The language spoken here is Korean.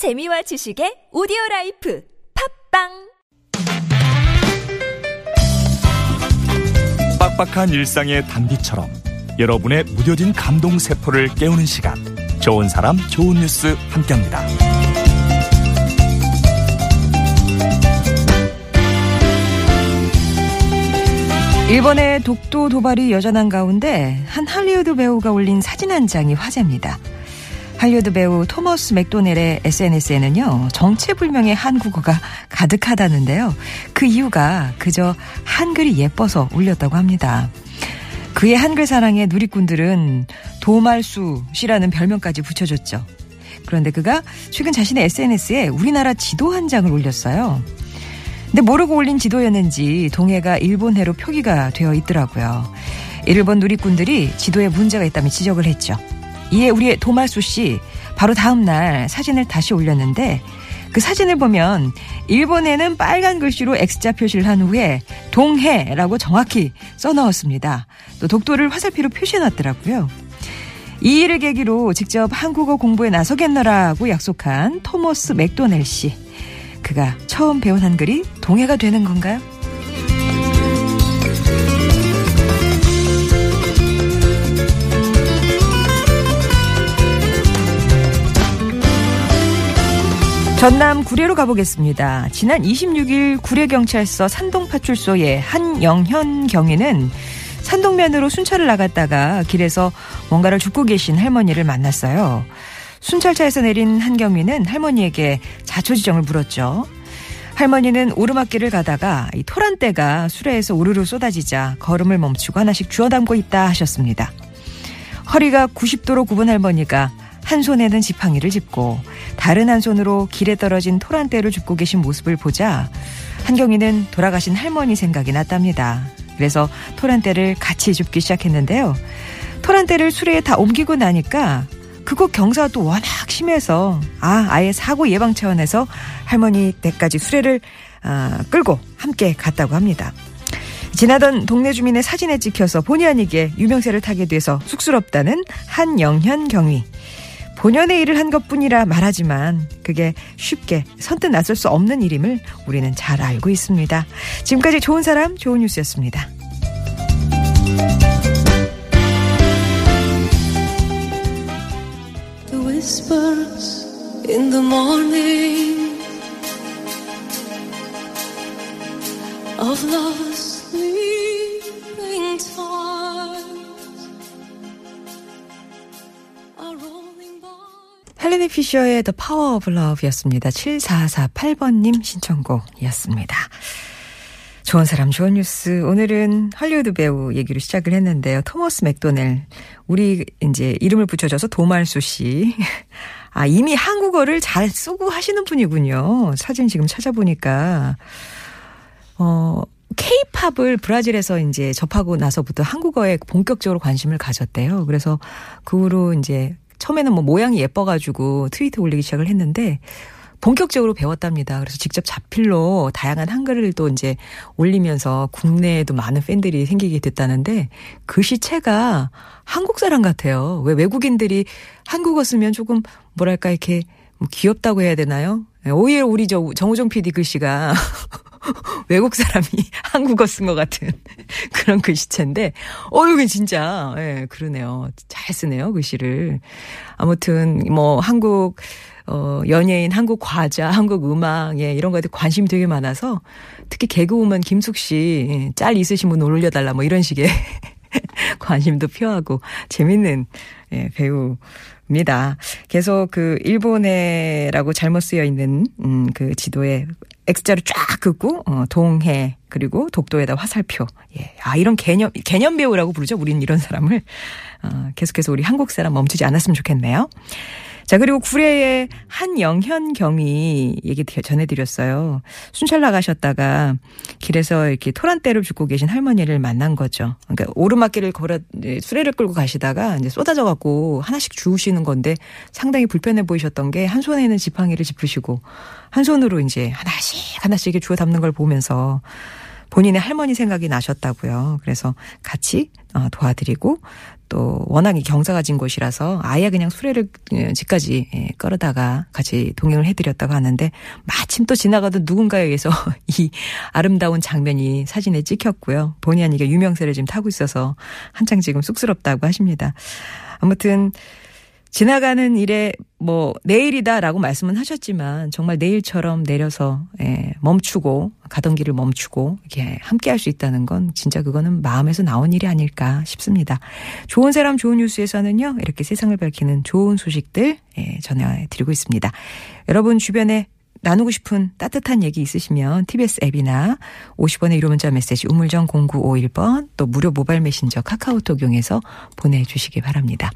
재미와 지식의 오디오 life 팟빵 빡빡한 일상의 단비처럼 여러분의 무뎌진 감동 세포를 깨우는 시간 좋은 사람 좋은 뉴스 함께합니다. 일본의 독도 도발이 여전한 가운데 한 할리우드 배우가 올린 사진 한 장이 화제입니다. 할리우드 배우 토머스 맥도넬의 SNS에는요, 정체불명의 한국어가 가득하다는데요. 그 이유가 그저 한글이 예뻐서 올렸다고 합니다. 그의 한글 사랑에 누리꾼들은 도말수 씨라는 별명까지 붙여줬죠. 그런데 그가 최근 자신의 SNS에 우리나라 지도 한 장을 올렸어요. 근데 모르고 올린 지도였는지 동해가 일본해로 표기가 되어 있더라고요. 일본 누리꾼들이 지도에 문제가 있다며 지적을 했죠. 이에 우리의 도말수 씨 바로 다음 날 사진을 다시 올렸는데 그 사진을 보면 일본에는 빨간 글씨로 X자 표시를 한 후에 동해라고 정확히 써 넣었습니다. 또 독도를 화살표로 표시해 놨더라고요. 이 일을 계기로 직접 한국어 공부에 나서겠노라고 약속한 토머스 맥도넬 씨. 그가 처음 배운 한글이 동해가 되는 건가요? 전남 구례로 가보겠습니다. 지난 26일 구례경찰서 산동파출소의 한영현 경위는 산동면으로 순찰을 나갔다가 길에서 뭔가를 줍고 계신 할머니를 만났어요. 순찰차에서 내린 한경위는 할머니에게 자초지정을 물었죠. 할머니는 오르막길을 가다가 이 토란대가 수레에서 우르르 쏟아지자 걸음을 멈추고 하나씩 주워 담고 있다 하셨습니다. 허리가 90도로 굽은 할머니가 한 손에는 지팡이를 짚고 다른 한 손으로 길에 떨어진 토란대를 줍고 계신 모습을 보자 한경이는 돌아가신 할머니 생각이 났답니다. 그래서 토란대를 같이 줍기 시작했는데요. 토란대를 수레에 다 옮기고 나니까 그곳 경사가 또 워낙 심해서 아 아예 사고 예방 차원에서 할머니 댁까지 수레를 아, 끌고 함께 갔다고 합니다. 지나던 동네 주민의 사진에 찍혀서 본의 아니게 유명세를 타게 돼서 쑥스럽다는 한영현 경위. 본연의 일을 한 것뿐이라 말하지만 그게 쉽게 선뜻 나설 수 없는 일임을 우리는 잘 알고 있습니다. 지금까지 좋은 사람 좋은 뉴스였습니다. 헬레네 피셔의 The Power of Love였습니다. 7448번님 신청곡이었습니다. 좋은 사람 좋은 뉴스. 오늘은 할리우드 배우 얘기로 시작을 했는데요. 토머스 맥도넬. 우리 이제 이름을 붙여줘서 도말수 씨. 아, 이미 한국어를 잘 쓰고 하시는 분이군요. 사진 지금 찾아보니까. 어, 케이팝을 브라질에서 이제 접하고 나서부터 한국어에 본격적으로 관심을 가졌대요. 그래서 그 후로 이제 처음에는 뭐 모양이 예뻐가지고 트위터 올리기 시작을 했는데 본격적으로 배웠답니다. 그래서 직접 자필로 다양한 한글을 또 이제 올리면서 국내에도 많은 팬들이 생기게 됐다는데 글씨체가 한국 사람 같아요. 왜 외국인들이 한국어 쓰면 조금 뭐랄까 이렇게 뭐 귀엽다고 해야 되나요? 오히려 우리 저 정우정 PD 글씨가 외국 사람이 한국어 쓴 것 같은 그런 글씨체인데, 어, 여기 진짜, 예, 그러네요. 잘 쓰네요, 글씨를. 아무튼, 뭐, 한국, 어, 연예인, 한국 과자, 한국 음악, 예, 이런 거에 관심이 되게 많아서, 특히 개그우먼 김숙 씨, 예, 짤 있으신 분 올려달라, 뭐 이런 식의 관심도 표하고, 재밌는, 예, 배우. 입니다. 계속 그 일본해라고 잘못 쓰여 있는 음그 지도에 X자로 쫙 긋고 어 동해 그리고 독도에다 화살표. 예. 아 이런 개념 개념 배우라고 부르죠. 우리는 이런 사람을 어 계속해서 우리 한국 사람 멈추지 않았으면 좋겠네요. 자, 그리고 구례의 한영현 경위 얘기 전해드렸어요. 순찰 나가셨다가 길에서 이렇게 토란대를 줍고 계신 할머니를 만난 거죠. 그러니까 오르막길을 걸어, 수레를 끌고 가시다가 이제 쏟아져 갖고 하나씩 주우시는 건데 상당히 불편해 보이셨던 게 한 손에는 지팡이를 짚으시고 한 손으로 이제 하나씩 하나씩 주워 담는 걸 보면서 본인의 할머니 생각이 나셨다고요. 그래서 같이 어, 도와드리고 또 워낙에 경사가 진 곳이라서 아예 그냥 수레를 예, 집까지 예, 끌어다가 같이 동행을 해드렸다고 하는데 마침 또 지나가던 누군가에 의해서 이 아름다운 장면이 사진에 찍혔고요. 본의 아니게 유명세를 지금 타고 있어서 한창 지금 쑥스럽다고 하십니다. 아무튼 지나가는 일에 뭐 내일이다라고 말씀은 하셨지만 정말 내일처럼 내려서 예, 멈추고 가던 길을 멈추고 이렇게 함께 할 수 있다는 건 진짜 그거는 마음에서 나온 일이 아닐까 싶습니다. 좋은 사람 좋은 뉴스에서는요. 이렇게 세상을 밝히는 좋은 소식들 예, 전해드리고 있습니다. 여러분 주변에 나누고 싶은 따뜻한 얘기 있으시면 TBS 앱이나 50원의 유료 문자 메시지 우물정 0951번 또 무료 모바일 메신저 카카오톡 이용해서 보내주시기 바랍니다.